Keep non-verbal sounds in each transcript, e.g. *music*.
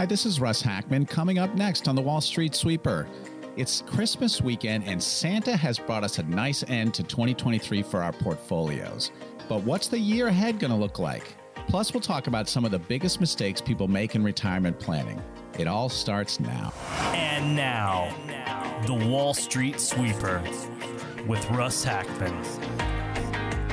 Hi, this is Russ Hackmann. Coming up next on the Wall Street Sweeper. It's Christmas weekend, and Santa has brought us a nice end to 2023 for our portfolios. But what's the year ahead going to look like? Plus, we'll talk about some of the biggest mistakes people make in retirement planning. It all starts now. And now, the Wall Street Sweeper with Russ Hackmann.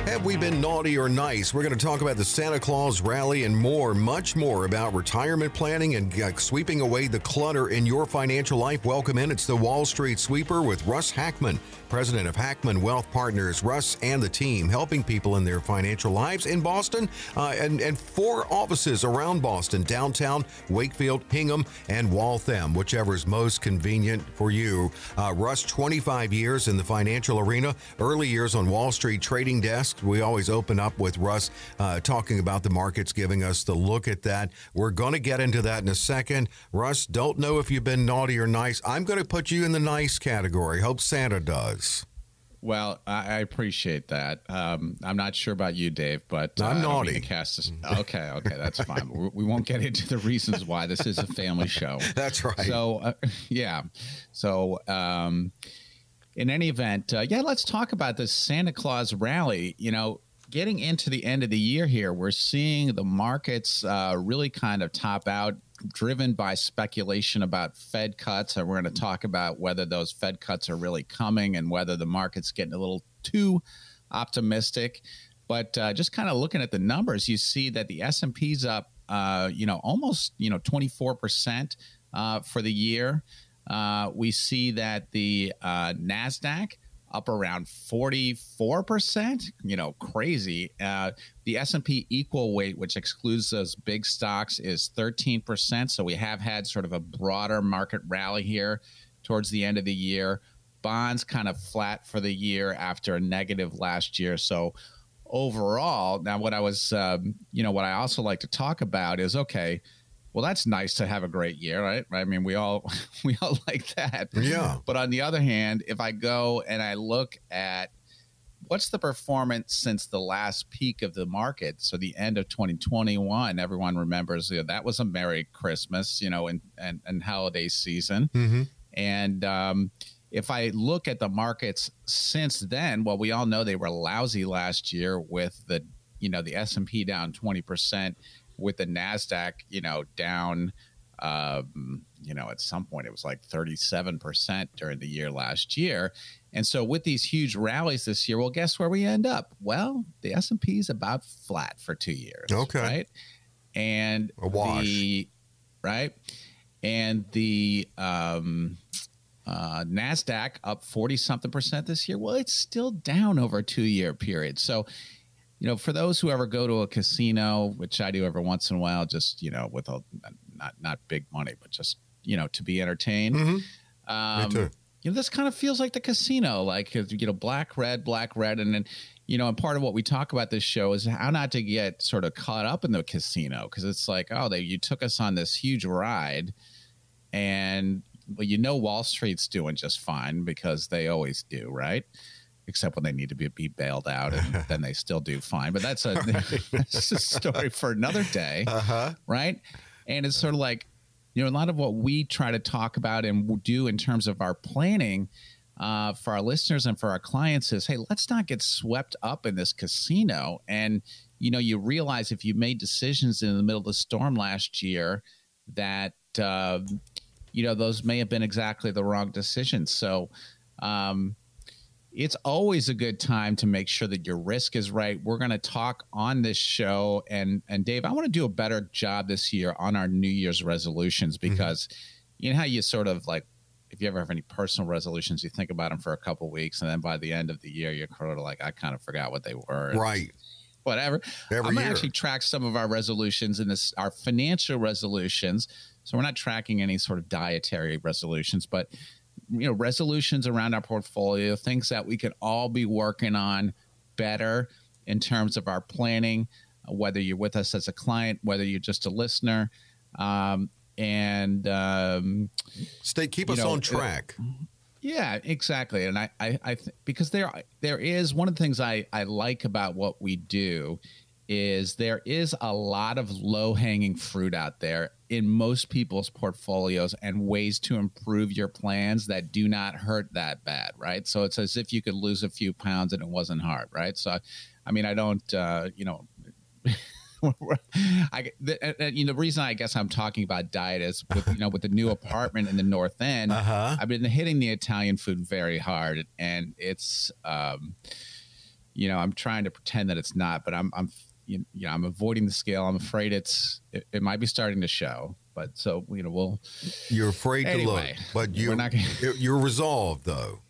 Have we been naughty or nice? We're going to talk about the Santa Claus rally and more, much more about retirement planning and uh, sweeping away the clutter in your financial life. Welcome in. It's the Wall Street Sweeper with Russ Hackmann, president of Hackmann Wealth Partners. Russ and the team helping people in their financial lives in Boston uh, and, and four offices around Boston downtown, Wakefield, Hingham, and Waltham, whichever is most convenient for you. Uh, Russ, 25 years in the financial arena, early years on Wall Street trading We always open up with Russ uh, talking about the markets, giving us the look at that. We're going to get into that in a second. Russ, don't know if you've been naughty or nice. I'm going to put you in the nice category. Hope Santa does. Well, I, I appreciate that. Um, I'm not sure about you, Dave, but uh, I'm naughty. Cast *laughs* okay, okay, that's fine. we, we won't get into the reasons why. This is a family show. *laughs* That's right. So, uh, *laughs* yeah. So, um, in any event, uh, yeah, let's talk about this Santa Claus rally. You know, getting into the end of the year here, we're seeing the markets uh, really kind of top out driven by speculation about Fed cuts. And we're going to talk about whether those Fed cuts are really coming and whether the market's getting a little too optimistic. But uh, just kind of looking at the numbers, you see that the S&P's up, uh, you know, almost, you know, 24% uh, for the year. Uh, we see that the uh, NASDAQ – up around 44%, you know, crazy. Uh, the S&P equal weight, which excludes those big stocks, is 13%. So we have had sort of a broader market rally here towards the end of the year. Bonds kind of flat for the year after a negative last year. So overall, now what I was, um, you know, what I also like to talk about is, okay – well that's nice to have a great year right? I mean we all *laughs* we all like that. Yeah. But on the other hand if i go and i look at what's the performance since the last peak of the market? So the end of 2021 everyone remembers you know, that was a merry christmas you know and and, and holiday season. Mm-hmm. and um, if i look at the markets since then well we all know they were lousy last year with the you know the s&p down 20% with the Nasdaq, you know, down. Um, you know, at some point it was like 37% during the year last year. And so with these huge rallies this year, well, guess where we end up? Well, the S&P is about flat for 2 years. Okay. Right? And a wash. the right? And the um uh, NASDAQ up 40 something percent this year. Well, it's still down over a two year period. So you know, for those who ever go to a casino, which I do every once in a while, just you know, with a not not big money, but just you know, to be entertained. Mm-hmm. Um, Me too. You know, this kind of feels like the casino, like you know, black, red, black, red, and then you know, and part of what we talk about this show is how not to get sort of caught up in the casino because it's like, oh, they you took us on this huge ride, and well, you know, Wall Street's doing just fine because they always do, right? Except when they need to be, be bailed out, and *laughs* then they still do fine. But that's a, *laughs* that's a story for another day, uh-huh. right? And it's sort of like, you know, a lot of what we try to talk about and do in terms of our planning uh, for our listeners and for our clients is, hey, let's not get swept up in this casino. And you know, you realize if you made decisions in the middle of the storm last year that uh, you know those may have been exactly the wrong decisions. So. Um, it's always a good time to make sure that your risk is right. We're going to talk on this show, and and Dave, I want to do a better job this year on our New Year's resolutions mm-hmm. because mm-hmm. you know how you sort of like if you ever have any personal resolutions, you think about them for a couple weeks, and then by the end of the year, you're sort of like, I kind of forgot what they were. Right. Whatever. Every I'm gonna actually track some of our resolutions in this our financial resolutions. So we're not tracking any sort of dietary resolutions, but you know resolutions around our portfolio things that we could all be working on better in terms of our planning uh, whether you're with us as a client whether you're just a listener um, and um, stay keep us know, on uh, track. uh, yeah exactly and i i, I th- because there there is one of the things i i like about what we do is there is a lot of low hanging fruit out there in most people's portfolios and ways to improve your plans that do not hurt that bad, right? So it's as if you could lose a few pounds and it wasn't hard, right? So, I mean, I don't, uh, you know, *laughs* I, the, you know, the reason I guess I'm talking about diet is with you know with the new *laughs* apartment in the North End, uh-huh. I've been hitting the Italian food very hard, and it's, um, you know, I'm trying to pretend that it's not, but I'm I'm you know I'm avoiding the scale. I'm afraid it's it, it might be starting to show, but so you know we'll. You're afraid anyway, to look, but you're not gonna, you're resolved though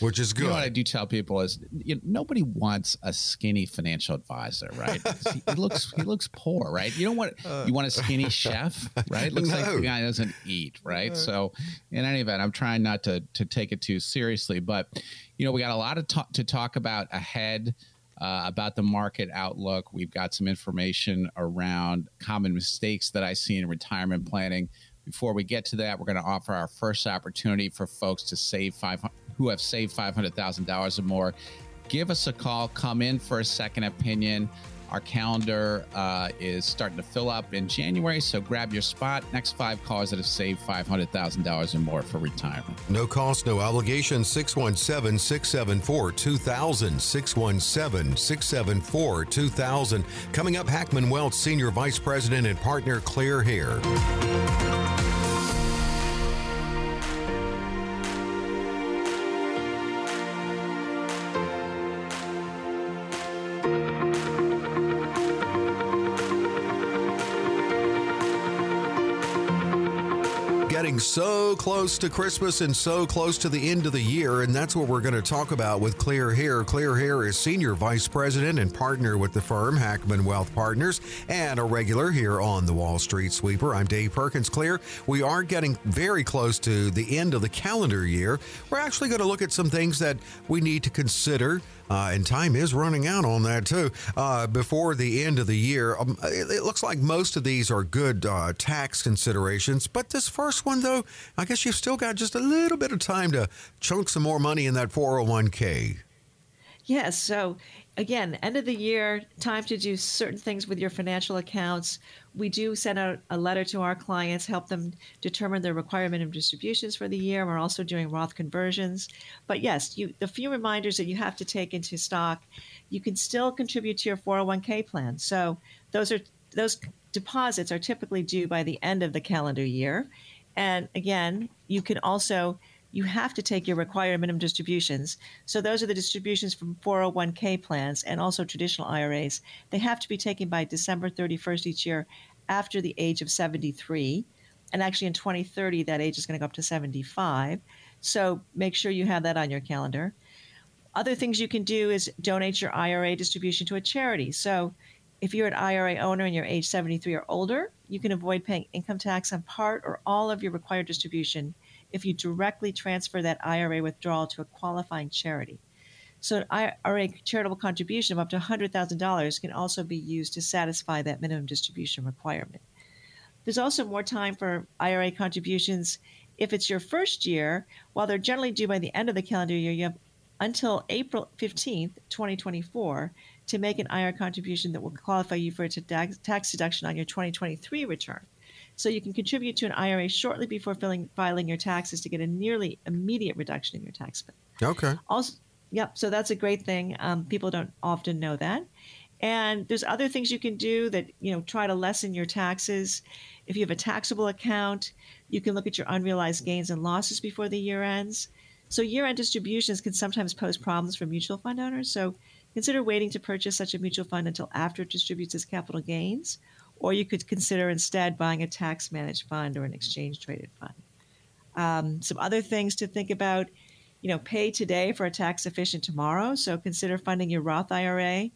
which is good. You know what I do tell people is you know, nobody wants a skinny financial advisor, right? *laughs* he, he, looks he looks poor, right? You don't want uh, you want a skinny chef, right? It looks no. like the guy doesn't eat, right? Uh, so in any event, I'm trying not to to take it too seriously, but you know we got a lot of talk to talk about ahead. Uh, about the market outlook. We've got some information around common mistakes that I see in retirement planning. Before we get to that, we're going to offer our first opportunity for folks to save 500 who have saved $500,000 or more. Give us a call. Come in for a second opinion. Our calendar uh, is starting to fill up in January, so grab your spot. Next five callers that have saved $500,000 or more for retirement. No cost, no obligation. 617 674 2000. 617 674 2000. Coming up, Hackmann Wealth Senior Vice President and Partner Clare Hare. Getting so close to Christmas and so close to the end of the year, and that's what we're going to talk about with Clare Hare. Clare Hare is Senior Vice President and partner with the firm Hackmann Wealth Partners and a regular here on the Wall Street Sweeper. I'm Dave Perkins. Clare, we are getting very close to the end of the calendar year. We're actually going to look at some things that we need to consider uh, and time is running out on that too. Uh, before the end of the year, um, it, it, looks like most of these are good uh, tax considerations. But this first one, though, I guess you've still got just a little bit of time to chunk some more money in that 401k. Yes. So again, end of the year, time to do certain things with your financial accounts. We do send out a letter to our clients, help them determine their requirement of distributions for the year. We're also doing Roth conversions. But yes, you, the few reminders that you have to take into stock, you can still contribute to your 401k plan. So those are those deposits are typically due by the end of the calendar year. And again, you can also you have to take your required minimum distributions. So those are the distributions from 401k plans and also traditional IRAs. They have to be taken by December 31st each year after the age of 73. And actually, in 2030, that age is going to go up to 75. So make sure you have that on your calendar. Other things you can do is donate your IRA distribution to a charity. So if you're an IRA owner and you're age 73 or older, you can avoid paying income tax on part or all of your required distribution if you directly transfer that IRA withdrawal to a qualifying charity. So, an IRA charitable contribution of up to $100,000 can also be used to satisfy that minimum distribution requirement. There's also more time for IRA contributions if it's your first year. While they're generally due by the end of the calendar year, you have until April 15th, 2024, to make an IRA contribution that will qualify you for a tax deduction on your 2023 return. So you can contribute to an IRA shortly before filing, filing your taxes to get a nearly immediate reduction in your tax bill. Okay. Also, yep. So that's a great thing. Um, people don't often know that. And there's other things you can do that you know try to lessen your taxes. If you have a taxable account, you can look at your unrealized gains and losses before the year ends. So year-end distributions can sometimes pose problems for mutual fund owners. So consider waiting to purchase such a mutual fund until after it distributes its capital gains or you could consider instead buying a tax managed fund or an exchange traded fund. Um, some other things to think about you know, pay today for a tax efficient tomorrow. So consider funding your Roth IRA,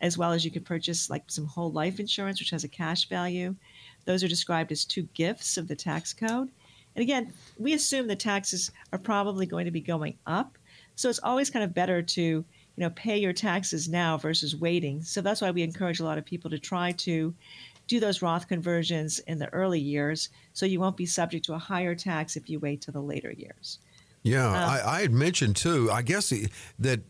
as well as you can purchase like some whole life insurance, which has a cash value. Those are described as two gifts of the tax code. And again, we assume the taxes are probably going to be going up. So it's always kind of better to, you know, pay your taxes now versus waiting. So that's why we encourage a lot of people to try to do those Roth conversions in the early years so you won't be subject to a higher tax if you wait to the later years. Yeah, I, I, had mentioned too. I guess that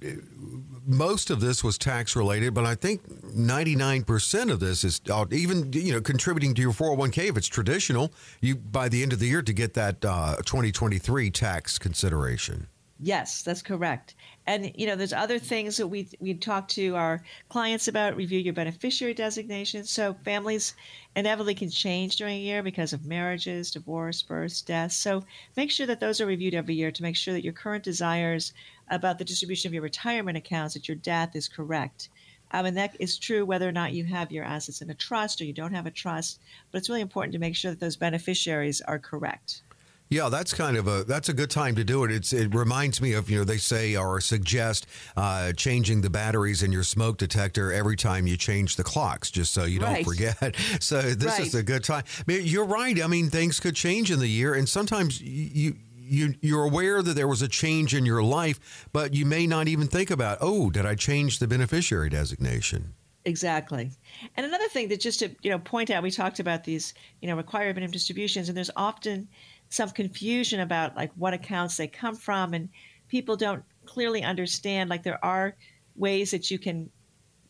most of this was tax related, but I think ninety nine percent of this is uh, even you know contributing to your 401k if it's traditional. You by the end of the year to get that uh, twenty twenty three tax consideration. Yes, that's correct. And you know, there's other things that we we talk to our clients about. Review your beneficiary designation. So families inevitably can change during a year because of marriages, divorce, births, deaths. So make sure that those are reviewed every year to make sure that your current desires about the distribution of your retirement accounts at your death is correct. Um, and that is true whether or not you have your assets in a trust or you don't have a trust. But it's really important to make sure that those beneficiaries are correct. Yeah, that's kind of a that's a good time to do it. It's it reminds me of you know they say or suggest uh, changing the batteries in your smoke detector every time you change the clocks, just so you don't forget. *laughs* So this right. is a good time. I mean, you're right. I mean, things could change in the year, and sometimes you you you're aware that there was a change in your life, but you may not even think about, oh, did I change the beneficiary designation? Exactly. And another thing that just to you know point out, we talked about these you know required minimum distributions, and there's often some confusion about like what accounts they come from and people don't clearly understand like there are ways that you can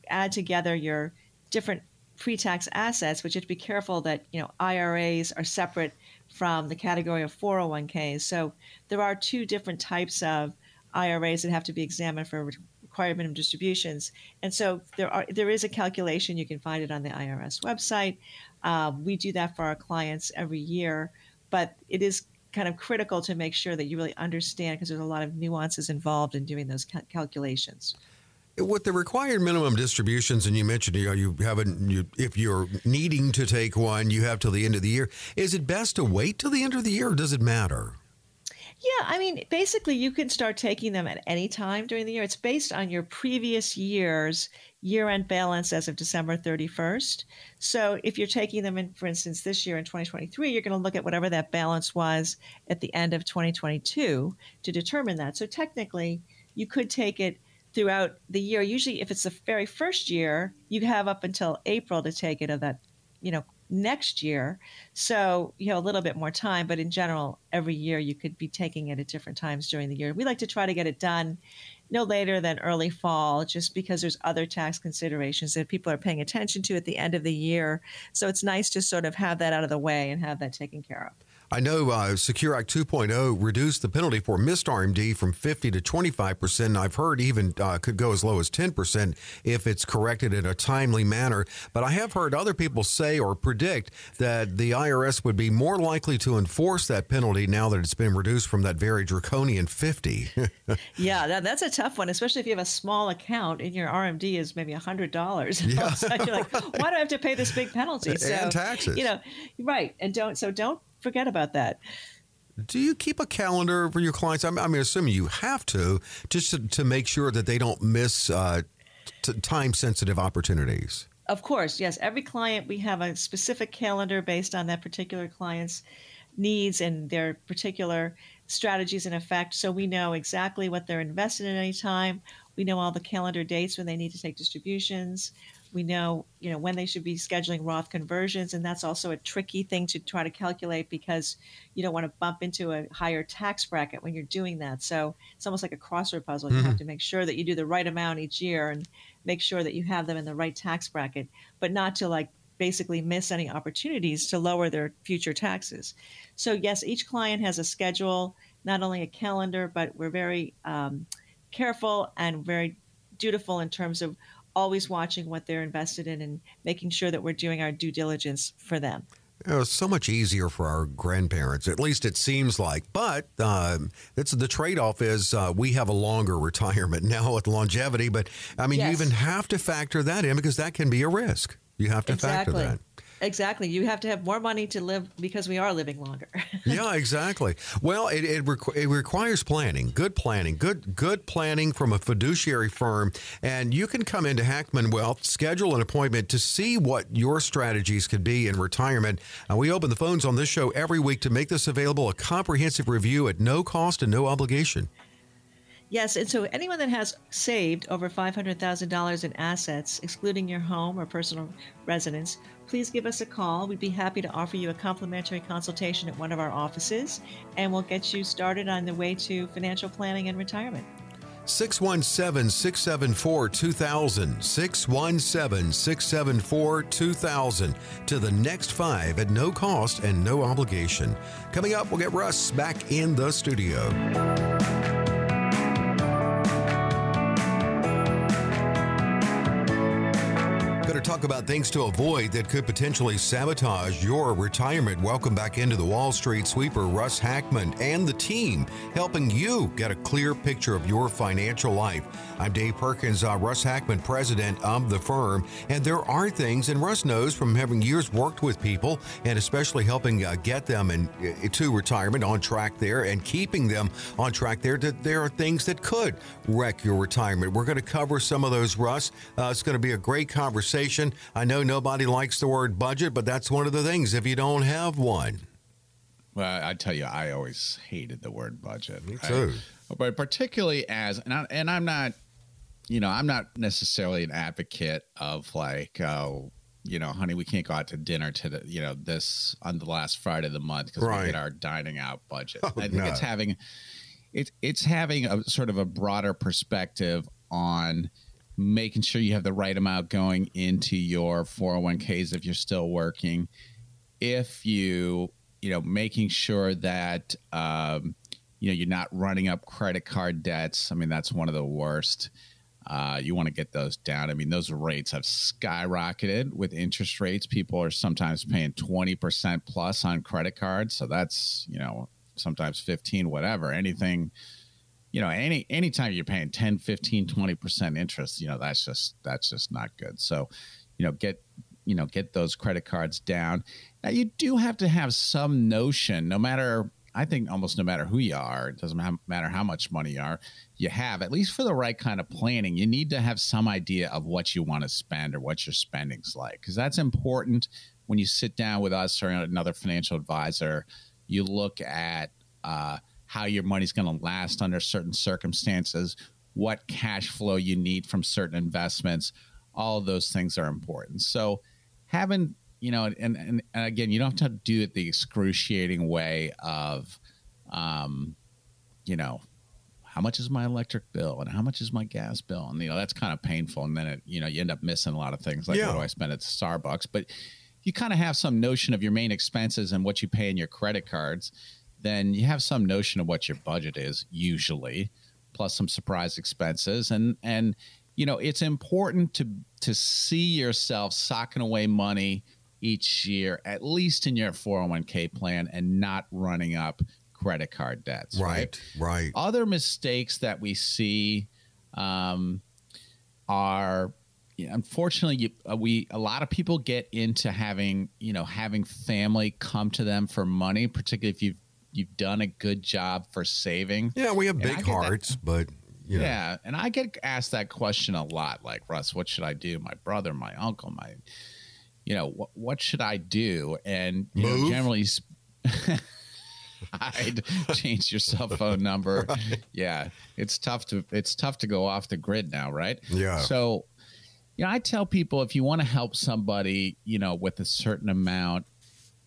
add together your different pre-tax assets but you have to be careful that you know iras are separate from the category of 401ks so there are two different types of iras that have to be examined for required minimum distributions. And so there are there is a calculation. You can find it on the irs website. Uh, we do that for our clients every year but it is kind of critical to make sure that you really understand because there's a lot of nuances involved in doing those cal- calculations. With the required minimum distributions, and you mentioned you, know, you haven't, you, if you're needing to take one, you have till the end of the year. Is it best to wait till the end of the year, or does it matter? Yeah, I mean, basically, you can start taking them at any time during the year. It's based on your previous year's year end balance as of December 31st. So if you're taking them in, for instance, this year in 2023, you're going to look at whatever that balance was at the end of 2022 to determine that. So technically, you could take it throughout the year. Usually, if it's the very first year, you have up until April to take it of that, you know, next year. So you have a little bit more time, but in general, every year you could be taking it at different times during the year. We like to try to get it done no later than early fall, just because there's other tax considerations that people are paying attention to at the end of the year. So it's nice to sort of have that out of the way and have that taken care of. I know uh, Secure Act 2.0 reduced the penalty for missed RMD from 50 to 25 percent. I've heard even uh, could go as low as 10 percent if it's corrected in a timely manner. But I have heard other people say or predict that the IRS would be more likely to enforce that penalty now that it's been reduced from that very draconian 50. *laughs* yeah, that, that's a tough one, especially if you have a small account and your RMD is maybe $100. *laughs* Yeah. you're like, why do I have to pay this big penalty? *laughs* So, and taxes. You know, right. And don't, so don't forget about that. Do you keep a calendar for your clients? I'm, I'm assuming you have to, just to, to make sure that they don't miss uh, t- time sensitive opportunities. Of course, yes. Every client, we have a specific calendar based on that particular client's needs and their particular strategies in effect. So we know exactly what they're invested in at any time. We know all the calendar dates when they need to take distributions. We know, you know, when they should be scheduling Roth conversions, and that's also a tricky thing to try to calculate because you don't want to bump into a higher tax bracket when you're doing that. So it's almost like a crossword puzzle. Mm-hmm. You have mm-hmm. to make sure that you do the right amount each year and make sure that you have them in the right tax bracket, but not to like basically miss any opportunities to lower their future taxes. So yes, each client has a schedule, not only a calendar, but we're very um, careful and very dutiful in terms of always watching what they're invested in and making sure that we're doing our due diligence for them. It was so much easier for our grandparents. At least it seems like. But um, it's the trade-off is uh, we have a longer *laughs* retirement now with longevity. But I mean, yes. you even have to factor that in because that can be a risk. You have to exactly. factor that. Exactly. You have to have more money to live because we are living longer. *laughs* yeah, exactly. Well, it, it, requ- it, requires planning, good planning, good good planning from a fiduciary firm. And you can come into Hackmann Wealth, schedule an appointment to see what your strategies could be in retirement. Uh, we open the phones on this show every week to make this available, a comprehensive review at no cost and no obligation. Yes, and so anyone that has saved over $500,000 in assets, excluding your home or personal residence, please give us a call. We'd be happy to offer you a complimentary consultation at one of our offices, and we'll get you started on the way to financial planning and retirement. 617 674 2000. 617 674 2000. To the next five at no cost and no obligation. Coming up, we'll get Russ back in the studio. Talk about things to avoid that could potentially sabotage your retirement. Welcome back into the Wall Street Sweeper, Russ Hackmann, and the team helping you get a clear picture of your financial life. I'm Dave Perkins, uh, Russ Hackmann, president of the firm. And there are things, and Russ knows from having years worked with people and especially helping uh, get them in, uh, to retirement on track there and keeping them on track there, that there are things that could wreck your retirement. We're going to cover some of those, Russ. Uh, it's going to be a great conversation I know nobody likes the word budget, but that's one of the things if you don't have one. Well, I tell you, I always hated the word budget. Me too. but particularly as, and, I, and I'm not, you know, I'm not necessarily an advocate of like, oh, you know, honey, we can't go out to dinner to the, you know, this on the last Friday of the month because Right. we hit our dining out budget. Oh, I think no. it's having, it's it's having a sort of a broader perspective on making sure you have the right amount going into your 401ks if you're still working. If you, you know, making sure that, um, you know, you're not running up credit card debts. I mean, that's one of the worst. Uh, you want to get those down. I mean, those rates have skyrocketed with interest rates. People are sometimes paying 20% plus on credit cards. So that's, you know, sometimes 15, whatever, anything, you know, any, anytime you're paying 10, 15, 20% interest, you know, that's just, that's just not good. So, you know, get, you know, get those credit cards down. Now you do have to have some notion, no matter, I think almost no matter who you are, it doesn't matter how much money you are, you have, at least for the right kind of planning, you need to have some idea of what you want to spend or what your spending's like. Because that's important when you sit down with us or another financial advisor. You look at uh, how your money's going to last under certain circumstances, what cash flow you need from certain investments. All of those things are important. So, having you know, and, and, and again, you don't have to do it the excruciating way of, um, you know, how much is my electric bill and how much is my gas bill, and you know that's kind of painful. And then it, you know, you end up missing a lot of things like Yeah. what do I spend at Starbucks, but you kind of have some notion of your main expenses and what you pay in your credit cards, then you have some notion of what your budget is usually, plus some surprise expenses. And and you know, it's important to to see yourself socking away money each year, at least in your 401k plan, and not running up credit card debts. Right, right. Other mistakes that we see um, are unfortunately you, uh, we a lot of people get into having you know having family come to them for money, particularly if you've you've done a good job for saving. Yeah, we have And big get that. hearts, but you know, Yeah, and I get asked that question a lot. Like Russ, what should I do? My brother, my uncle, my, you know, what what should I do? And you know, generally, *laughs* I'd change your cell phone number. *laughs* Yeah, it's tough to it's tough to go off the grid now, right? Yeah. So, you know, I tell people if you want to help somebody, you know, with a certain amount,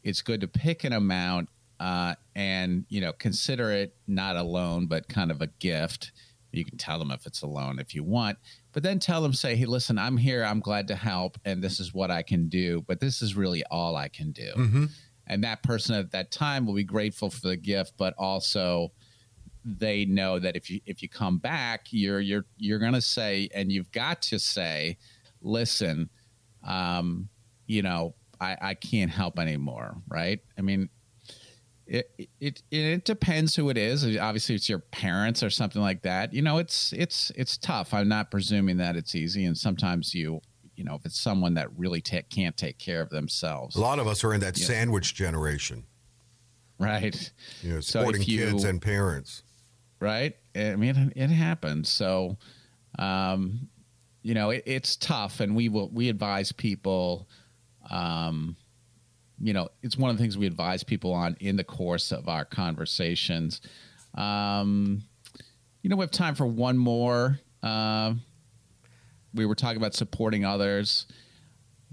it's good to pick an amount uh, and you know consider it not a loan but kind of a gift. You can tell them if it's a loan if you want but then tell them say hey listen i'm here. I'm glad to help and this is what i can do but this is really all i can do. Mm-hmm. and that person at that time will be grateful for the gift but also they know that if you if you come back you're you're you're going to say and you've got to say listen um you know i i can't help anymore right? I mean it, it it depends who it is. Obviously, it's your parents or something like that. You know, it's it's it's tough. I'm not presuming that it's easy, and sometimes you you know if it's someone that really ta can't take care of themselves, a lot of us are in that sandwich generation. right? You know, So supporting you- kids and parents. right? I mean, it, it happens. So, um, you know, it, it's tough, and we will we advise people. Um, you know, it's one of the things we advise people on in the course of our conversations. Um, you know, we have time for one more. Uh, we were talking about supporting others,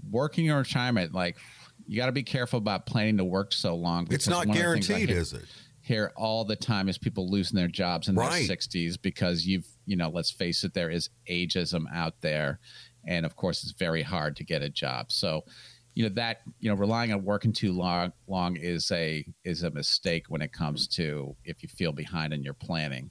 working in retirement. Like, you got to be careful about planning to work so long. It's not guaranteed, is it? Here all the time is people losing their jobs in Right. their 60s because you've, you know, let's face it, there is ageism out there, and of course, it's very hard to get a job. So, you know that you know relying on working too long long is a is a mistake when it comes to if you feel behind in your planning.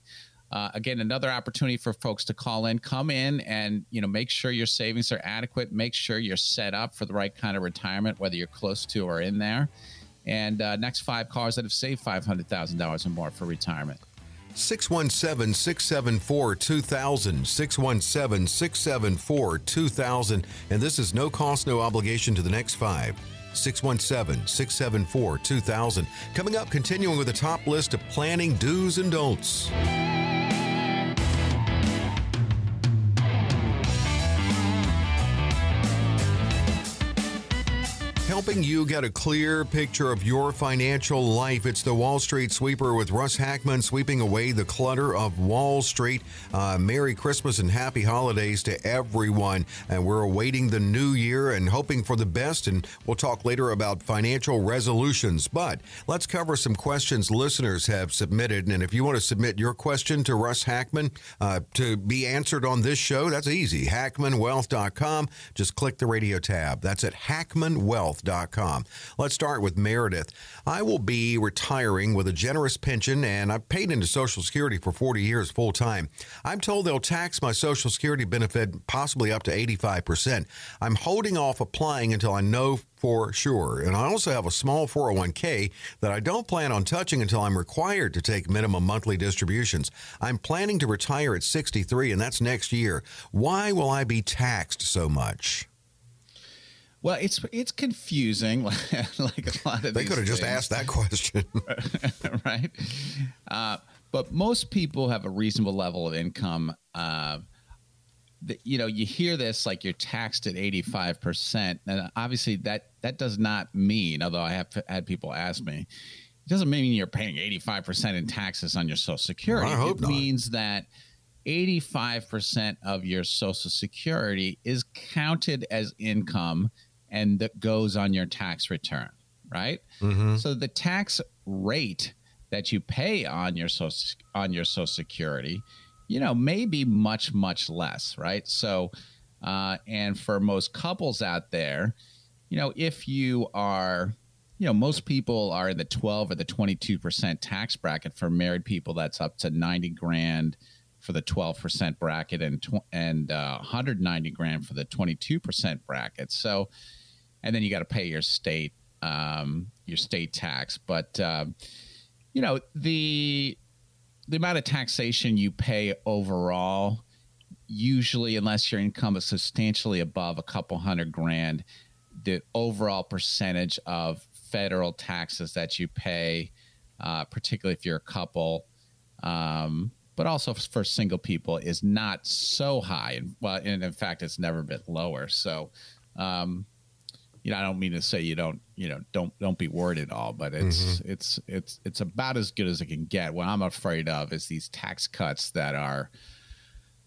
Uh, again, another opportunity for folks to call in, come in, and you know make sure your savings are adequate. Make sure you're set up for the right kind of retirement, whether you're close to or in there. And uh, next five cars that have saved five hundred thousand dollars or more for retirement. 617 674 2000. 617 674 2000. And this is no cost, no obligation to the next five. 617 674 2000. Coming up, continuing with the top list of planning do's and don'ts. Helping you get a clear picture of your financial life. It's the Wall Street Sweeper with Russ Hackmann sweeping away the clutter of Wall Street. Uh, Merry Christmas and happy holidays to everyone. And we're awaiting the new year and hoping for the best. And we'll talk later about financial resolutions. But let's cover some questions listeners have submitted. And if you want to submit your question to Russ Hackmann uh, to be answered on this show, that's easy. HackmannWealth.com. Just click the radio tab. That's at HackmannWealth.com. Let's start with Meredith. I will be retiring with a generous pension, and I've paid into Social Security for 40 years full time. I'm told they'll tax my Social Security benefit possibly up to 85%. I'm holding off applying until I know for sure. And I also have a small 401k that I don't plan on touching until I'm required to take minimum monthly distributions. I'm planning to retire at 63, and that's next year. Why will I be taxed so much? Well, it's it's confusing, *laughs* like a lot of They could have just asked that question. *laughs* right? Uh, but most people have a reasonable level of income. Uh, the, you know, you hear this like you're taxed at 85%. And obviously, that, that does not mean, although I have had people ask me, it doesn't mean you're paying 85% in taxes on your Social Security. Hope it not. means that 85% of your Social Security is counted as income and that goes on your tax return, right? So the tax rate that you pay on your social on your Social Security, you know, may be much much less, right? So, uh, and for most couples out there, you know, if you are, you know, most people are in the 12 or the 22 percent tax bracket. For married people, that's up to 90 grand for the 12 percent bracket and tw- and uh, 190 grand for the 22 percent bracket. So, and then you got to pay your state um, your state tax. But um, you know the the amount of taxation you pay overall, usually, unless your income is substantially above a couple hundred grand, the overall percentage of federal taxes that you pay, uh, particularly if you're a couple. Um, but also for single people is not so high, and well, and in fact, it's never been lower. So, um, you know, I don't mean to say you don't, you know, don't don't be worried at all, but it's it's it's it's about as good as it can get. What I'm afraid of is these tax cuts that are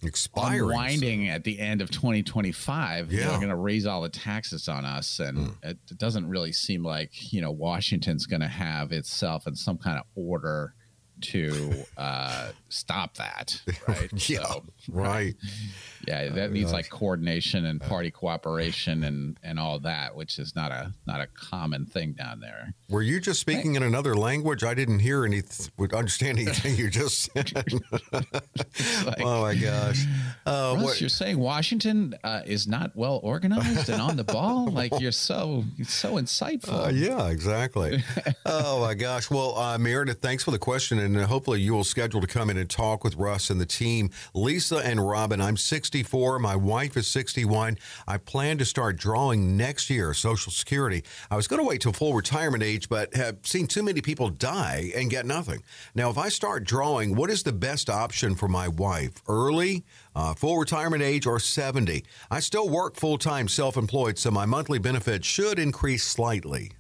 Expiring. unwinding at the end of 2025. Yeah. They're going to raise all the taxes on us, and it, it doesn't really seem like you know Washington's going to have itself in some kind of order to uh, stop that. *laughs* Right? Yeah, So, right. *laughs* yeah, that needs like coordination and party cooperation and and all that, which is not a not a common thing down there. Were you just speaking in another language? I didn't hear any, would understand anything you just said. *laughs* oh my gosh. Uh, Russ, what- you're saying Washington uh, is not well organized and on the ball. *laughs* Like you're so you're so insightful. Uh, yeah, exactly. *laughs* oh my gosh. Well, uh, Meredith, thanks for the question, and uh, hopefully you will schedule to come in and talk with Russ and the team. Lisa and Robin, I'm 64. My wife is 61. I plan to start drawing next year Social Security. I was going to wait till full retirement age, but have seen too many people die and get nothing. Now, if I start drawing, what is the best option for my wife? Early, uh, full retirement age, or 70? I still work full time, self employed, so my monthly benefit should increase slightly.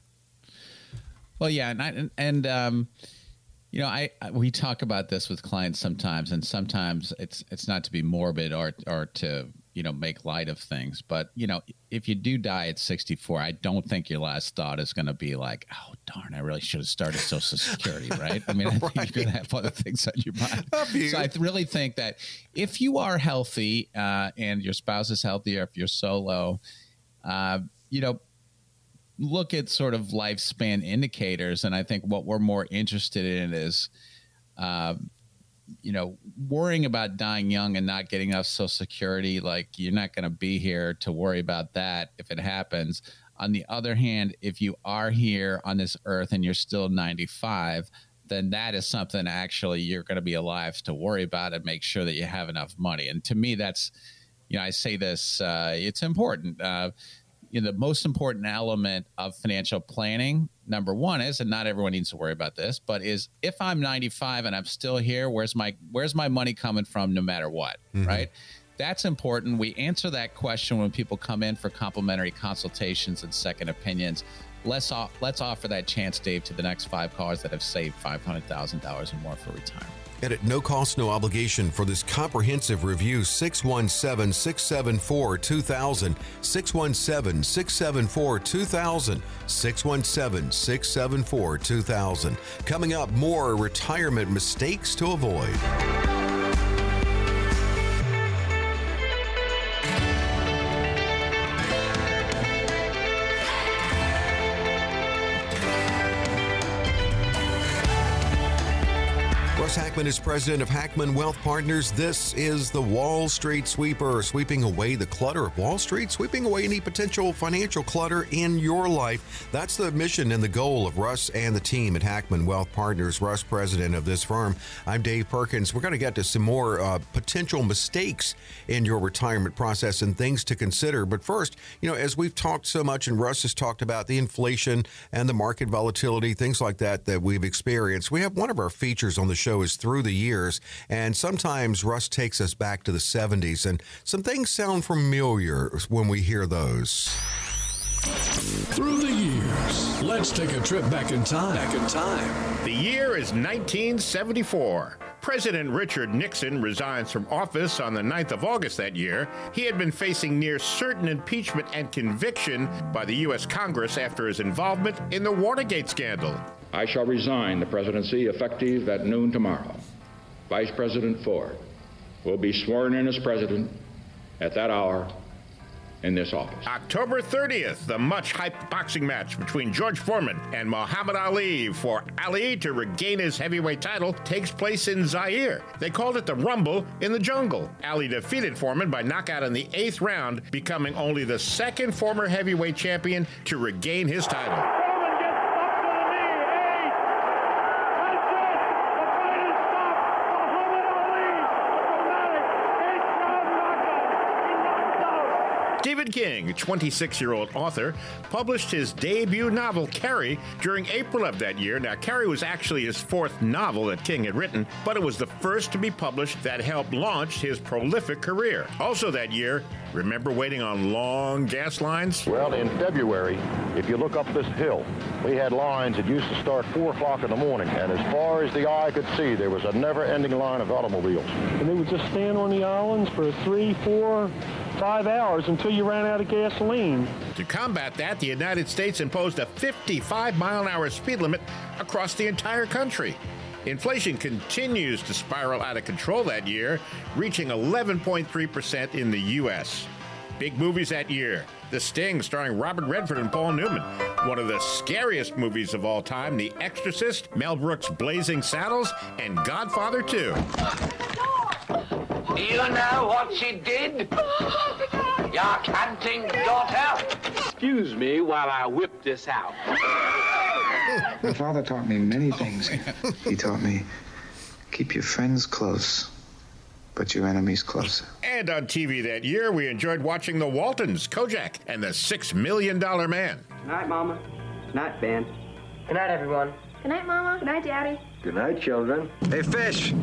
Well, yeah, and I, and, um, You know, I, I, we talk about this with clients sometimes, and sometimes it's it's not to be morbid or or to you know make light of things, but you know, if you do die at 64, I don't think your last thought is going to be like, "Oh darn, I really should have started Social Security," *laughs* right? I mean, I think right. you're going to have other things on your mind. *laughs* So I really think that if you are healthy uh, and your spouse is healthy, or if you're solo, uh, you know, look at sort of lifespan indicators, and I think what we're more interested in is, uh, you know, worrying about dying young and not getting enough Social Security. Like you're not going to be here to worry about that if it happens. On the other hand, if you are here on this earth and you're still 95, then that is something actually you're going to be alive to worry about and make sure that you have enough money. And to me, that's, you know, I say this, uh, it's important. Uh, you know, the most important element of financial planning number one is and not everyone needs to worry about this but is if i'm 95 and i'm still here where's my where's my money coming from no matter what mm-hmm. right? That's important. We answer that question when people come in for complimentary consultations and second opinions let's off, let's offer that chance dave to the next five callers that have saved $500000 or more for retirement and at no cost, no obligation for this comprehensive review, 617 674 2000. 617 674 2000. 617 674 2000. Coming up, more retirement mistakes to avoid. Russ Hackmann is president of Hackmann Wealth Partners. This is the Wall Street Sweeper, sweeping away the clutter of Wall Street, sweeping away any potential financial clutter in your life. That's the mission and the goal of Russ and the team at Hackmann Wealth Partners. Russ, president of this firm. I'm Dave Perkins. We're going to get to some more uh, potential mistakes in your retirement process and things to consider. But first, you know, as we've talked so much, and Russ has talked about the inflation and the market volatility, things like that that we've experienced, we have one of our features on the show is through the years. And sometimes Russ takes us back to the 70s, and some things sound familiar when we hear those. Through the years, let's take a trip back in time. Back in time. The year is 1974. President Richard Nixon resigns from office on the 9th of August that year. He had been facing near certain impeachment and conviction by the U.S. Congress after his involvement in the Watergate scandal. I shall resign the presidency effective at noon tomorrow. Vice President Ford will be sworn in as president at that hour in this office. October 30th, the much hyped boxing match between George Foreman and Muhammad Ali for Ali to regain his heavyweight title takes place in Zaire. They called it the Rumble in the Jungle. Ali defeated Foreman by knockout in the eighth round, becoming only the second former heavyweight champion to regain his title. Stephen King, 26 year old author, published his debut novel, Carrie, during April of that year. Now, Carrie was actually his fourth novel that King had written, but it was the first to be published that helped launch his prolific career. Also that year, remember waiting on long gas lines? Well, in February, if you look up this hill, we had lines that used to start 4 o'clock in the morning, and as far as the eye could see, there was a never ending line of automobiles. And they would just stand on the islands for three, four, five hours until you ran out of gasoline. To combat that, the United States imposed a 55 mile an hour speed limit across the entire country. Inflation continues to spiral out of control that year, reaching 11.3% in the U.S. Big movies that year The Sting, starring Robert Redford and Paul Newman. One of the scariest movies of all time The Exorcist, Mel Brooks' Blazing Saddles, and Godfather 2. Do you know what she did? Your canting daughter? Excuse me while I whip this out. My father taught me many oh, things. He taught me keep your friends close, but your enemies closer. And on TV that year, we enjoyed watching The Waltons, Kojak, and the Six Million Dollar Man. Good night, Mama. Good night, Ben. Good night, everyone. Good night, Mama. Good night, Daddy. Good night, children. Hey, Fish.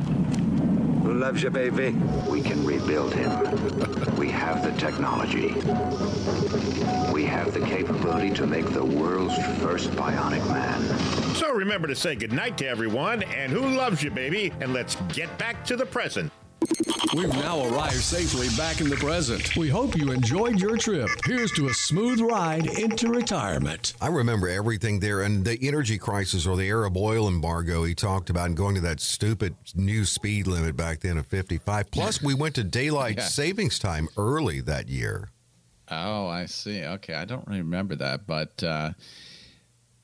Who loves you, baby? We can rebuild him. We have the technology. We have the capability to make the world's first bionic man. So remember to say goodnight to everyone and who loves you, baby, and let's get back to the present. We've now arrived safely back in the present. We hope you enjoyed your trip. Here's to a smooth ride into retirement. I remember everything there and the energy crisis or the Arab oil embargo he talked about and going to that stupid new speed limit back then of 55. Plus, we went to daylight Yeah. savings time early that year. Oh, I see. Okay, I don't really remember that, but uh,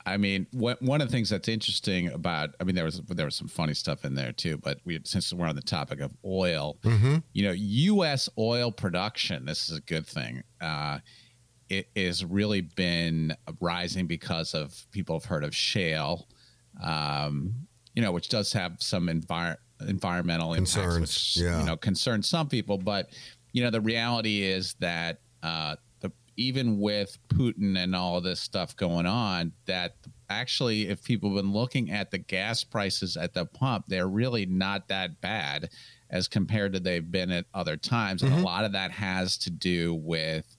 I mean, one one of the things that's interesting about, I mean, there was there was some funny stuff in there too. But we, since we're on the topic of oil, you know, U.S. oil production. This is a good thing. Uh, it has really been rising because of people have heard of shale, um, you know, which does have some envir- environmental impacts, Concerns, which yeah. you know concern some people. But you know, the reality is that uh, even with Putin and all of this stuff going on, that actually, if people have been looking at the gas prices at the pump, they're really not that bad as compared to they've been at other times, and a lot of that has to do with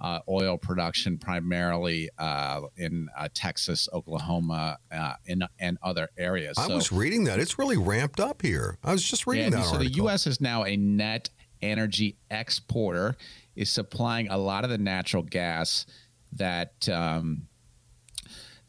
uh, oil production, primarily uh, in uh, Texas, Oklahoma, uh, in, and other areas. I So- was reading that. It's really ramped up here. I was just reading yeah, that so the. U.S. is now a net energy exporter, is supplying a lot of the natural gas that um,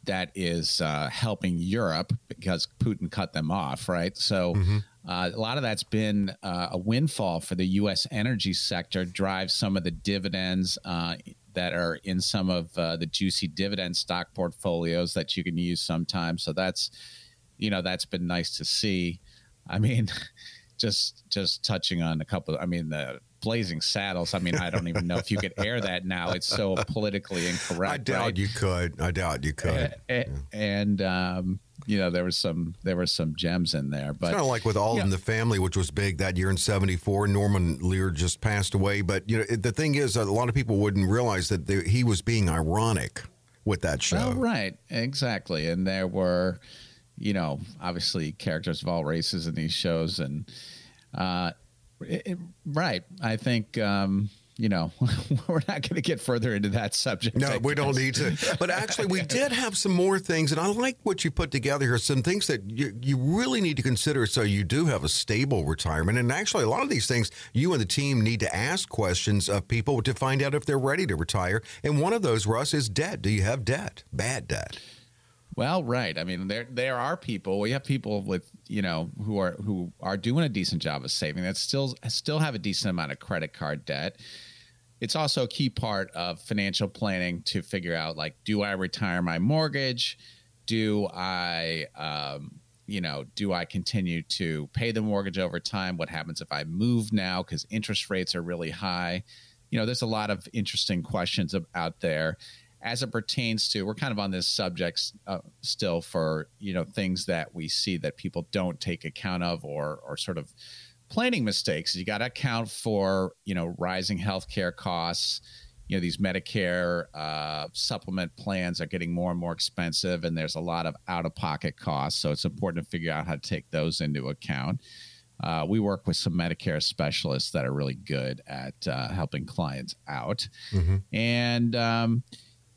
that is uh, helping Europe because Putin cut them off, right? So. Mm-hmm. Uh, a lot of that's been uh, a windfall for the U.S. energy sector, drives some of the dividends uh, that are in some of uh, the juicy dividend stock portfolios that you can use sometimes. So that's, you know, that's been nice to see. I mean, *laughs* just just touching on a couple. I mean, the Blazing Saddles. I mean, I don't even know if you could air that now. It's so politically incorrect. I doubt right? you could. I doubt you could. A- a- And um, you know, there was some there were some gems in there, but kind of like with All in the Family, which was big that year in '74. Norman Lear just passed away, but you know it- the thing is, a lot of people wouldn't realize that they, he was being ironic with that show. Well, right, exactly. And there were, you know, obviously characters of all races in these shows, and uh, it- it- right. I think um, you know *laughs* we're not going to get further into that subject. No, we don't need to. But actually, we *laughs* did have some more things, and I like what you put together here. Some things that you, you really need to consider so you do have a stable retirement. And actually, a lot of these things, you and the team need to ask questions of people to find out if they're ready to retire. And one of those, Russ, is debt. Do you have debt? Bad debt. Well, right. I mean, there there are people. We have people with you know who are who are doing a decent job of saving that still still have a decent amount of credit card debt. It's also a key part of financial planning to figure out like, do I retire my mortgage? Do I, um, you know, do I continue to pay the mortgage over time? What happens if I move now because interest rates are really high? You know, there's a lot of interesting questions out there as it pertains to we're kind of on this subject uh, still for you know things that we see that people don't take account of or or sort of planning mistakes. You got to account for you know rising healthcare costs. You know these medicare uh, supplement plans are getting more and more expensive and there's a lot of out of pocket costs. So it's important to figure out how to take those into account. Uh, we work with some medicare specialists that are really good at uh, helping clients out. And um,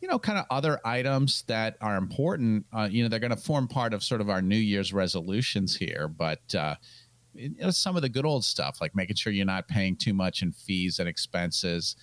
you know, kind of other items that are important. Uh, you know, they're going to form part of sort of our New Year's resolutions here, but uh, you know, some of the good old stuff, like making sure you're not paying too much in fees and expenses,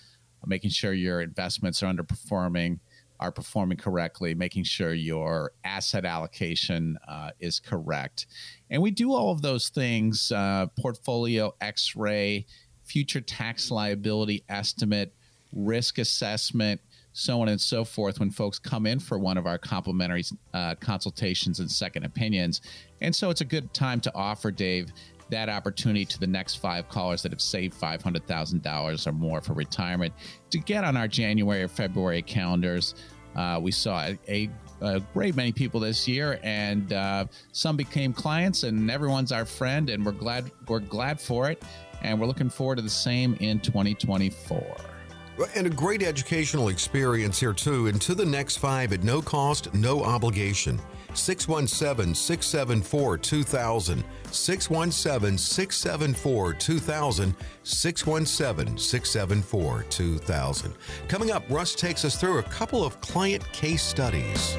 making sure your investments are underperforming, are performing correctly, making sure your asset allocation uh, is correct, and we do all of those things: uh, portfolio X-ray, future tax liability estimate, risk assessment so on and so forth when folks come in for one of our complimentary uh, consultations and second opinions. And so it's a good time to offer, Dave, that opportunity to the next five callers that have saved $500,000 or more for retirement to get on our January or February calendars. Uh, we saw a, a great many people this year, and uh, some became clients, and everyone's our friend, and we're glad we're glad for it, and we're looking forward to the same in 2024. And a great educational experience here, too. And to the next five at no cost, no obligation. 617 674 2000. 617 674 2000. 617 674 2000. Coming up, Russ takes us through a couple of client case studies.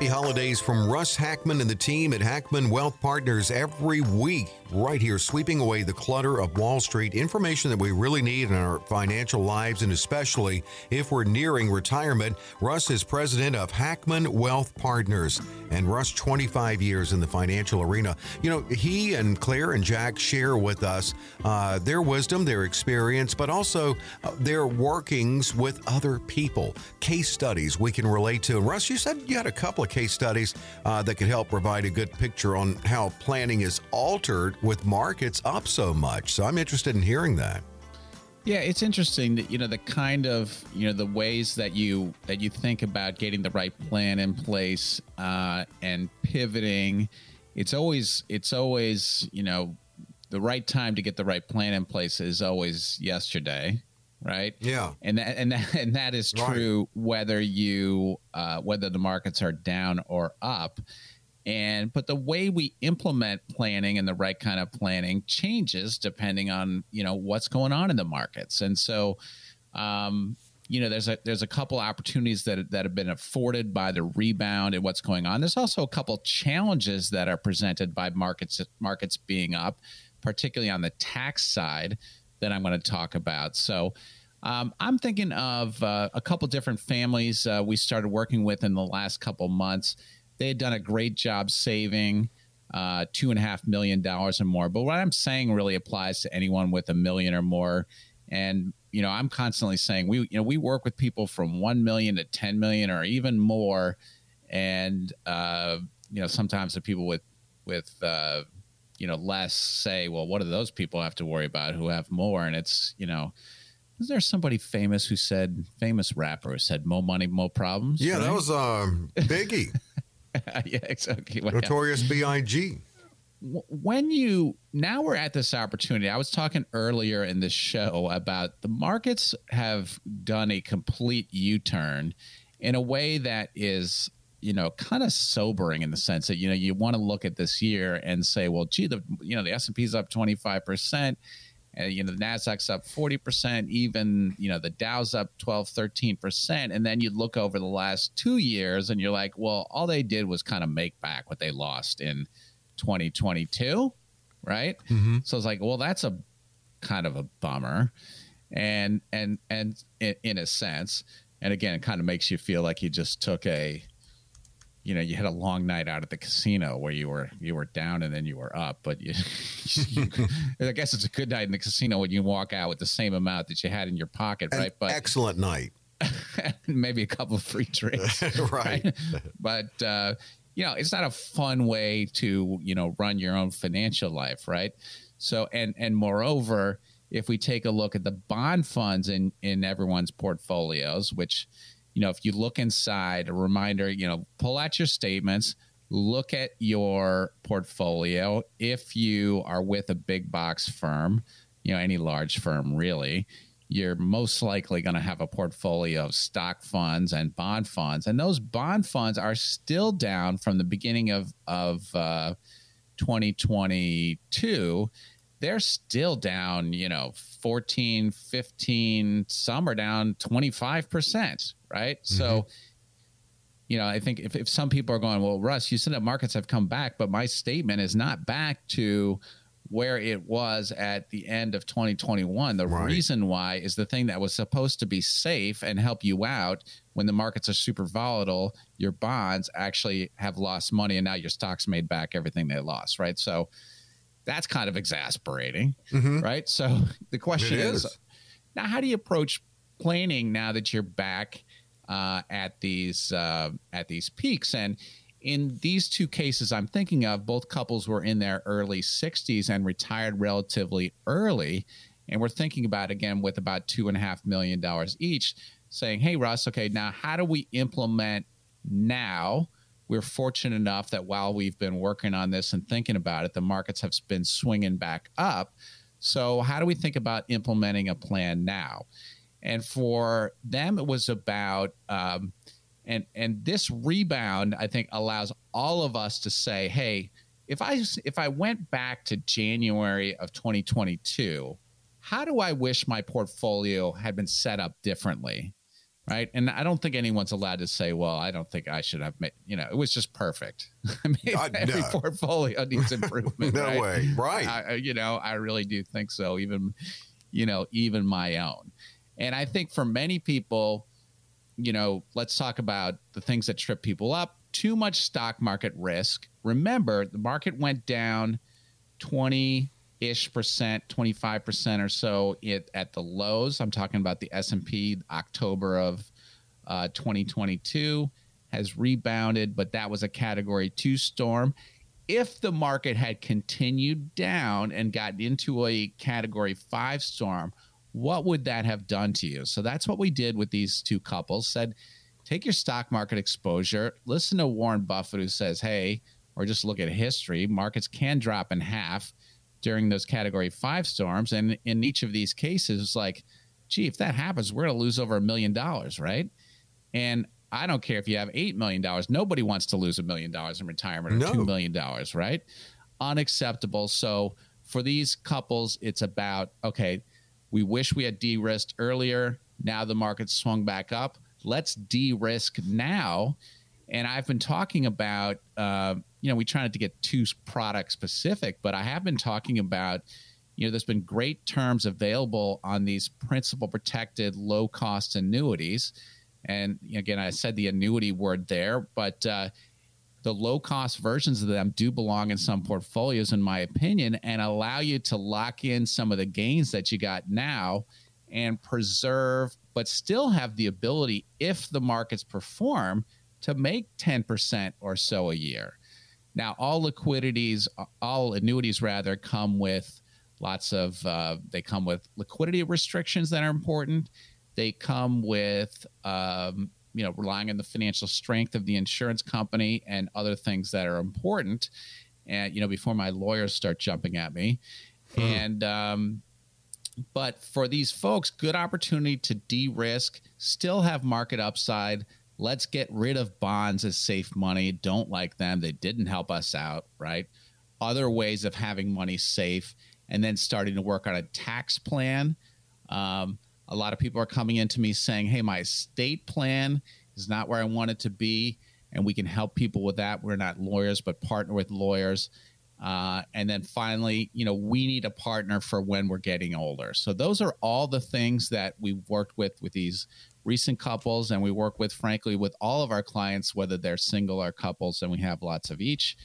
Happy holidays from Russ Hackmann and the team at Hackmann Wealth Partners every week, right here, sweeping away the clutter of Wall Street. Information that we really need in our financial lives, and especially if we're nearing retirement. Russ is president of Hackmann Wealth Partners, and Russ, 25 years in the financial arena. You know, he and Clare and Jack share with us uh, their wisdom, their experience, but also uh, their workings with other people, case studies we can relate to. And Russ, you said you had a couple of case studies uh, that could help provide a good picture on how planning is altered with markets up so much. So I'm interested in hearing that. Yeah, it's interesting that you know the kind of you know the ways that you that you think about getting the right plan in place uh, and pivoting. It's always it's always you know the right time to get the right plan in place is always yesterday right? Yeah, and that and that and that is true right. whether you uh, whether the markets are down or up. And but the way we implement planning and the right kind of planning changes depending on you know what's going on in the markets, and so. Um, you know, there's a there's a couple opportunities that that have been afforded by the rebound and what's going on. There's also a couple challenges that are presented by markets markets being up, particularly on the tax side that I'm going to talk about. So um, I'm thinking of uh, a couple different families uh, we started working with in the last couple months. They had done a great job saving uh, two and a half million dollars or more. But what I'm saying really applies to anyone with a million or more. And you know, I'm constantly saying we you know we work with people from one million to ten million or even more, and uh, you know sometimes the people with with uh, you know less say well what do those people have to worry about who have more? And it's you know is there somebody famous who said famous rapper who said more money more problems yeah right? that was um biggie. *laughs* Yeah exactly well, notorious big when you now we're at this opportunity i was talking earlier in this show about the markets have done a complete u-turn in a way that is you know kind of sobering in the sense that you know you want to look at this year and say well gee the you know the s&p is up 25% and you know the nasdaq's up 40% even you know the dow's up 12 13% and then you look over the last two years and you're like well all they did was kind of make back what they lost in 2022 right mm-hmm. so it's like well that's a kind of a bummer and and and in, in a sense and again it kind of makes you feel like you just took a you know you had a long night out at the casino where you were you were down and then you were up but you, *laughs* you, *laughs* i guess it's a good night in the casino when you walk out with the same amount that you had in your pocket An right? But excellent night. *laughs* Maybe a couple of free drinks right. right, but uh, you know it's not a fun way to you know run your own financial life right? So and and moreover if we take a look at the bond funds in in everyone's portfolios which you know, if you look inside, a reminder, you know, pull out your statements, look at your portfolio. If you are with a big box firm, you know, any large firm really, you're most likely going to have a portfolio of stock funds and bond funds. And those bond funds are still down from the beginning of, of uh, 2022 they're still down, you know, 14, 15, some are down 25%, right? Mm-hmm. So, you know, I think if, if some people are going, well, Russ, you said that markets have come back, but my statement is not back to where it was at the end of 2021. The right. reason why is the thing that was supposed to be safe and help you out when the markets are super volatile, your bonds actually have lost money and now your stocks made back everything they lost, right? So, that's kind of exasperating, mm-hmm. right? So the question is, is, now how do you approach planning now that you're back uh, at these uh, at these peaks? And in these two cases I'm thinking of, both couples were in their early 60s and retired relatively early. And we're thinking about again with about two and a half million dollars each, saying, "Hey, Russ, okay, now how do we implement now?" We're fortunate enough that while we've been working on this and thinking about it, the markets have been swinging back up. So, how do we think about implementing a plan now? And for them, it was about, um, and and this rebound, I think, allows all of us to say, hey, if I if I went back to January of 2022, how do I wish my portfolio had been set up differently? Right? And I don't think anyone's allowed to say, "Well, I don't think I should have made." You know, it was just perfect. *laughs* I mean, uh, every no. portfolio needs *laughs* improvement. no right? way, right? I, you know, I really do think so. Even, you know, even my own. And I think for many people, you know, let's talk about the things that trip people up. Too much stock market risk. Remember, the market went down twenty ish percent, 25 percent or so it, at the lows. I'm talking about the S&P October of uh, 2022 has rebounded, but that was a category two storm. If the market had continued down and gotten into a category five storm, what would that have done to you? So that's what we did with these two couples said, take your stock market exposure, listen to Warren Buffett, who says, hey, or just look at history, markets can drop in half during those category five storms. And in each of these cases, it's like, gee, if that happens, we're going to lose over a million dollars, right? And I don't care if you have $8 million. Nobody wants to lose a million dollars in retirement or no. $2 million, right? Unacceptable. So for these couples, it's about, okay, we wish we had de risked earlier. Now the market's swung back up. Let's de risk now. And I've been talking about, uh, you know, we try not to get too product specific, but I have been talking about, you know, there's been great terms available on these principal protected low cost annuities. And again, I said the annuity word there, but uh, the low cost versions of them do belong in some portfolios, in my opinion, and allow you to lock in some of the gains that you got now and preserve, but still have the ability, if the markets perform, to make 10% or so a year. Now, all liquidities, all annuities rather, come with lots of, uh, they come with liquidity restrictions that are important. They come with, um, you know, relying on the financial strength of the insurance company and other things that are important. And, you know, before my lawyers start jumping at me. Hmm. And, um, but for these folks, good opportunity to de risk, still have market upside, let's get rid of bonds as safe money. Don't like them. They didn't help us out, right? Other ways of having money safe, and then starting to work on a tax plan. Um, a lot of people are coming into me saying, hey, my estate plan is not where I want it to be. And we can help people with that. We're not lawyers, but partner with lawyers. Uh, and then finally, you know, we need a partner for when we're getting older. So those are all the things that we've worked with with these recent couples, and we work with, frankly, with all of our clients, whether they're single or couples, and we have lots of each.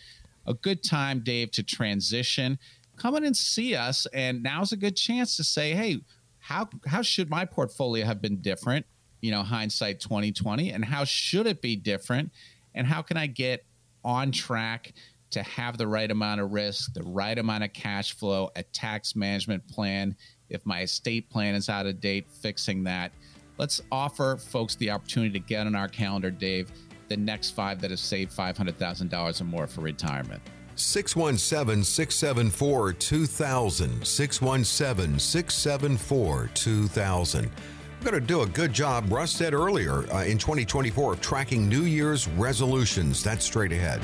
A good time, Dave, to transition. Come in and see us, and now's a good chance to say, hey, how how should my portfolio have been different? You know, hindsight 2020, and how should it be different? And how can I get on track to have the right amount of risk, the right amount of cash flow, a tax management plan? If my estate plan is out of date, fixing that let's offer folks the opportunity to get on our calendar, Dave, the next five that have saved $500,000 or more for retirement. 617 674 2000. 617 674 2000. We're going to do a good job, Russ said earlier, uh, in 2024 of tracking New Year's resolutions. That's straight ahead.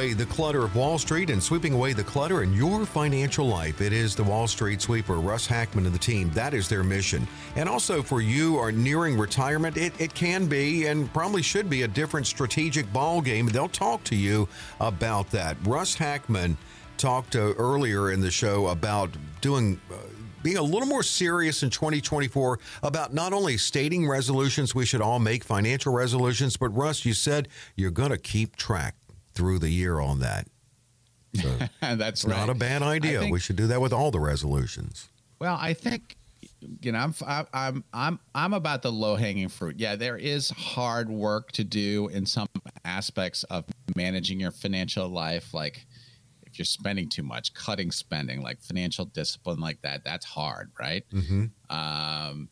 Away the clutter of Wall Street and sweeping away the clutter in your financial life. It is the Wall Street Sweeper, Russ Hackmann and the team. That is their mission. And also for you are nearing retirement, it, it can be and probably should be a different strategic ball game. They'll talk to you about that. Russ Hackmann talked uh, earlier in the show about doing. Uh, being a little more serious in 2024 about not only stating resolutions we should all make financial resolutions but Russ you said you're going to keep track through the year on that. So *laughs* That's right. not a bad idea. Think, we should do that with all the resolutions. Well, I think you know I'm I'm I'm I'm about the low hanging fruit. Yeah, there is hard work to do in some aspects of managing your financial life, like if you're spending too much, cutting spending, like financial discipline, like that, that's hard, right? Mm-hmm. Um,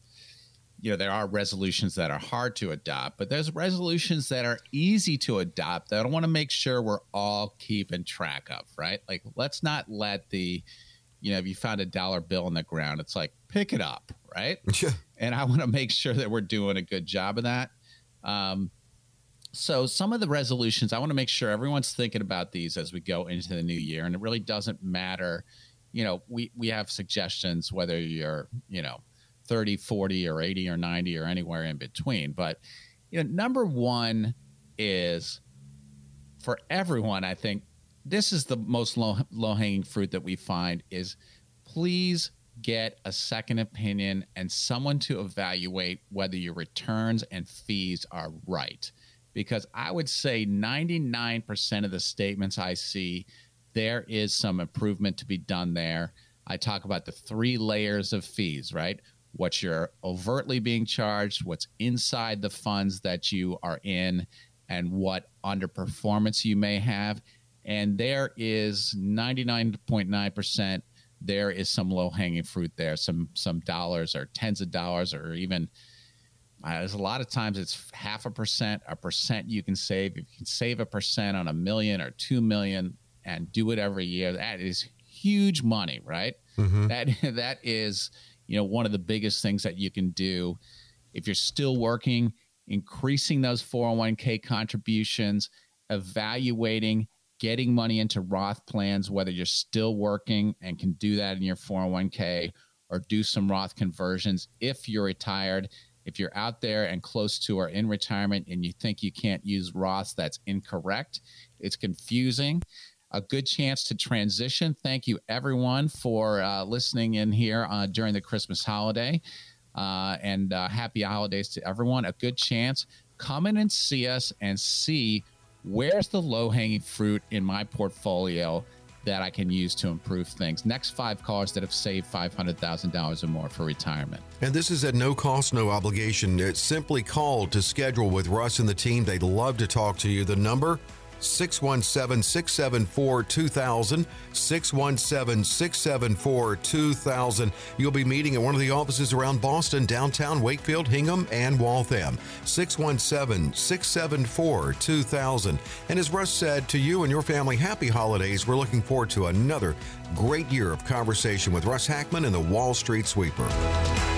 you know, there are resolutions that are hard to adopt, but there's resolutions that are easy to adopt that I want to make sure we're all keeping track of, right? Like, let's not let the, you know, if you found a dollar bill on the ground, it's like, pick it up, right? *laughs* Yeah. And I want to make sure that we're doing a good job of that. Um, so some of the resolutions, I want to make sure everyone's thinking about these as we go into the new year. And it really doesn't matter, you know, we, we have suggestions whether you're, you know, 30, 40 or 80 or 90 or anywhere in between. But, you know, number one is for everyone, I think this is the most low, low hanging fruit that we find is please get a second opinion and someone to evaluate whether your returns and fees are right. Because I would say 99% of the statements I see, there is some improvement to be done there. I talk about the three layers of fees, right? What you're overtly being charged, what's inside the funds that you are in, and what underperformance you may have. And there is 99.9% there is some low hanging fruit there, some some dollars or tens of dollars or even uh, there's a lot of times it's half a percent, a percent you can save. If you can save a percent on a million or two million and do it every year, that is huge money, right? Mm-hmm. That *laughs* that is, you know, one of the biggest things that you can do if you're still working, increasing those 401k contributions, evaluating getting money into Roth plans, whether you're still working and can do that in your 401k or do some Roth conversions if you're retired. If you're out there and close to or in retirement and you think you can't use Roths, that's incorrect. It's confusing. A good chance to transition. Thank you, everyone, for uh, listening in here uh, during the Christmas holiday. Uh, and uh, happy holidays to everyone. A good chance. Come in and see us and see where's the low hanging fruit in my portfolio that I can use to improve things. Next five cars that have saved $500,000 or more for retirement. And this is at no cost, no obligation. It's simply called to schedule with Russ and the team. They'd love to talk to you. The number 617 674 2000. 617 674 2000. You'll be meeting at one of the offices around Boston, downtown Wakefield, Hingham, and Waltham. 617 674 2000. And as Russ said, to you and your family, happy holidays. We're looking forward to another great year of conversation with Russ Hackmann and the Wall Street Sweeper.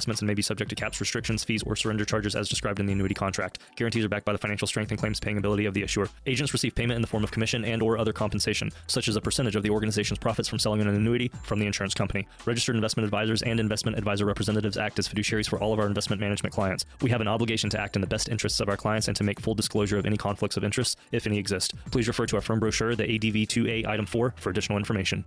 investments and may be subject to caps, restrictions, fees, or surrender charges as described in the annuity contract. Guarantees are backed by the financial strength and claims paying ability of the issuer. Agents receive payment in the form of commission and or other compensation, such as a percentage of the organization's profits from selling an annuity from the insurance company. Registered investment advisors and investment advisor representatives act as fiduciaries for all of our investment management clients. We have an obligation to act in the best interests of our clients and to make full disclosure of any conflicts of interest, if any exist. Please refer to our firm brochure, the ADV 2A Item 4, for additional information.